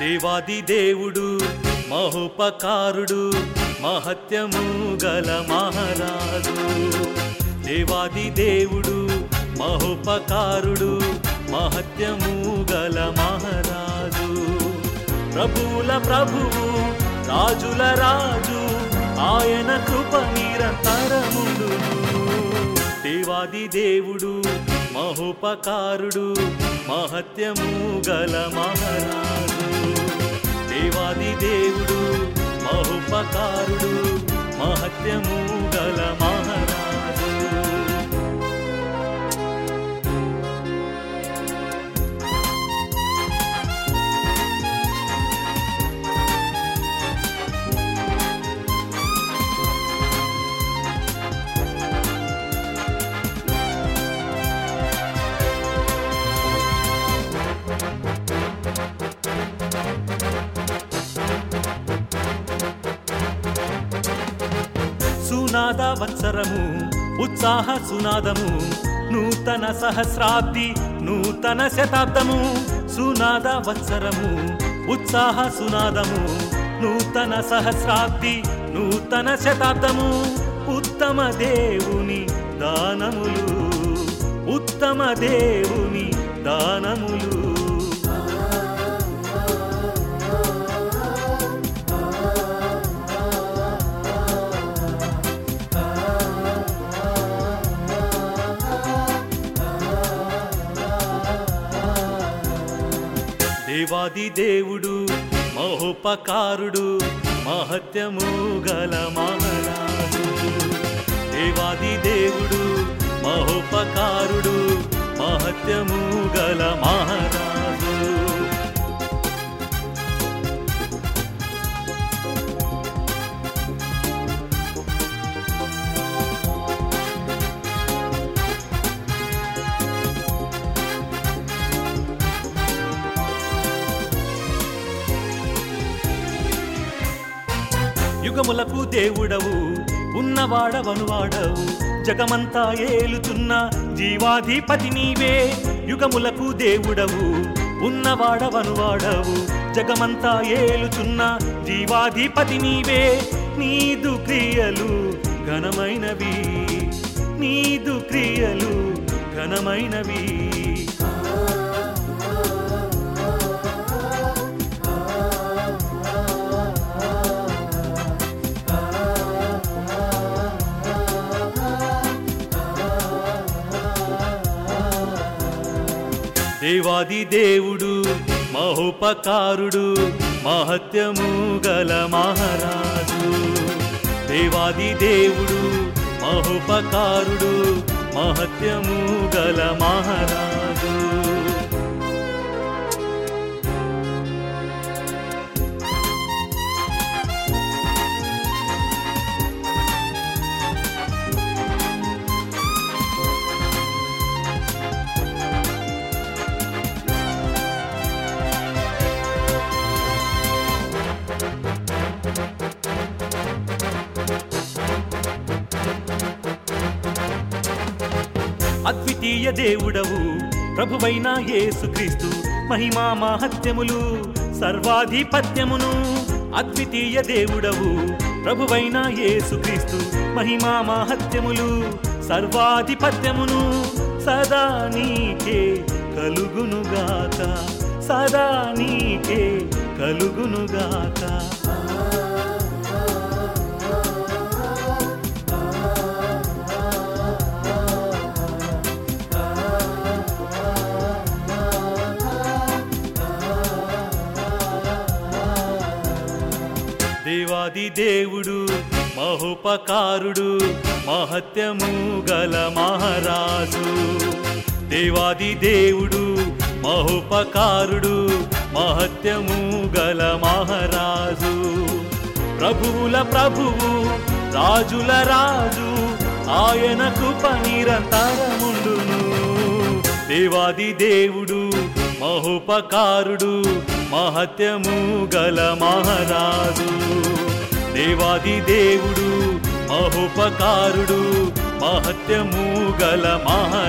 దేవాది దేవుడు మహోపకారుడు మహత్యము గల మహారాజు. దేవాది దేవుడు మహోపకారుడు మహత్యము గల మహారాజు. ప్రభువుల ప్రభువు రాజుల రాజు ఆయన కృప నిరంతరముడు దేవాది దేవుడు మహోపకారుడు మహత్యము గల మహారాజు. దేవాది దేవుడు మహోపకారుడు మహత్యము సునాద వత్సరము ఉత్సాహ సునాదము నూతన సహస్రాబ్ది నూతన శతాబ్దము. సునాద వత్సరము ఉత్సాహ సునాదము నూతన సహస్రాబ్ది నూతన శతాబ్దము. ఉత్తమ దేవుని దానములు ఉత్తమ దేవుని దానములు. దేవాది దేవుడు మహోపకారుడు మహత్యము గల మహారాజు. దేవాది దేవుడు మహోపకారుడు మహత్యము గల మహారాజు. యుగములకు దేవుడవు ఉన్నవాడవనువాడవు జగమంతా ఏలుతున్న జీవాధిపతి నీవే యుగములకు దేవుడవు ఉన్నవాడవనువాడవు జగమంతా ఏలుచున్న జీవాధిపతి నీవే నీదు క్రియలు ఘనమైనవి నీదు క్రియలు ఘనమైనవి. దేవాది దేవుడు మహోపకారుడు మహత్యము గల మహారాజు. దేవాది దేవుడు మహోపకారుడు మహత్యము గల మహారాజు. అద్వితీయ దేవుడవు ప్రభువైన యేసుక్రీస్తు. మహిమా మహత్యములు సర్వాధిపత్యమును అద్వితీయ దేవుడవు ప్రభువైన యేసుక్రీస్తు. మహిమా మహత్యములు సర్వాధిపత్యమును సదా నీకే కలుగునుగాక. సదా నీకే కలుగునుగాక. దేవాది దేవుడు మహోపకారుడు మహత్యము గల మహారాజు. దేవాది దేవుడు మహోపకారుడు మహత్యము గల మహారాజు. ప్రభువుల ప్రభువు రాజుల రాజు ఆయన కృప నిరంతరముండును దేవాది దేవుడు మహోపకారుడు మహత్యము గల మహారాజు. దేవాది దేవుడు మహోపకారుడు మహత్యము గల మహారాజు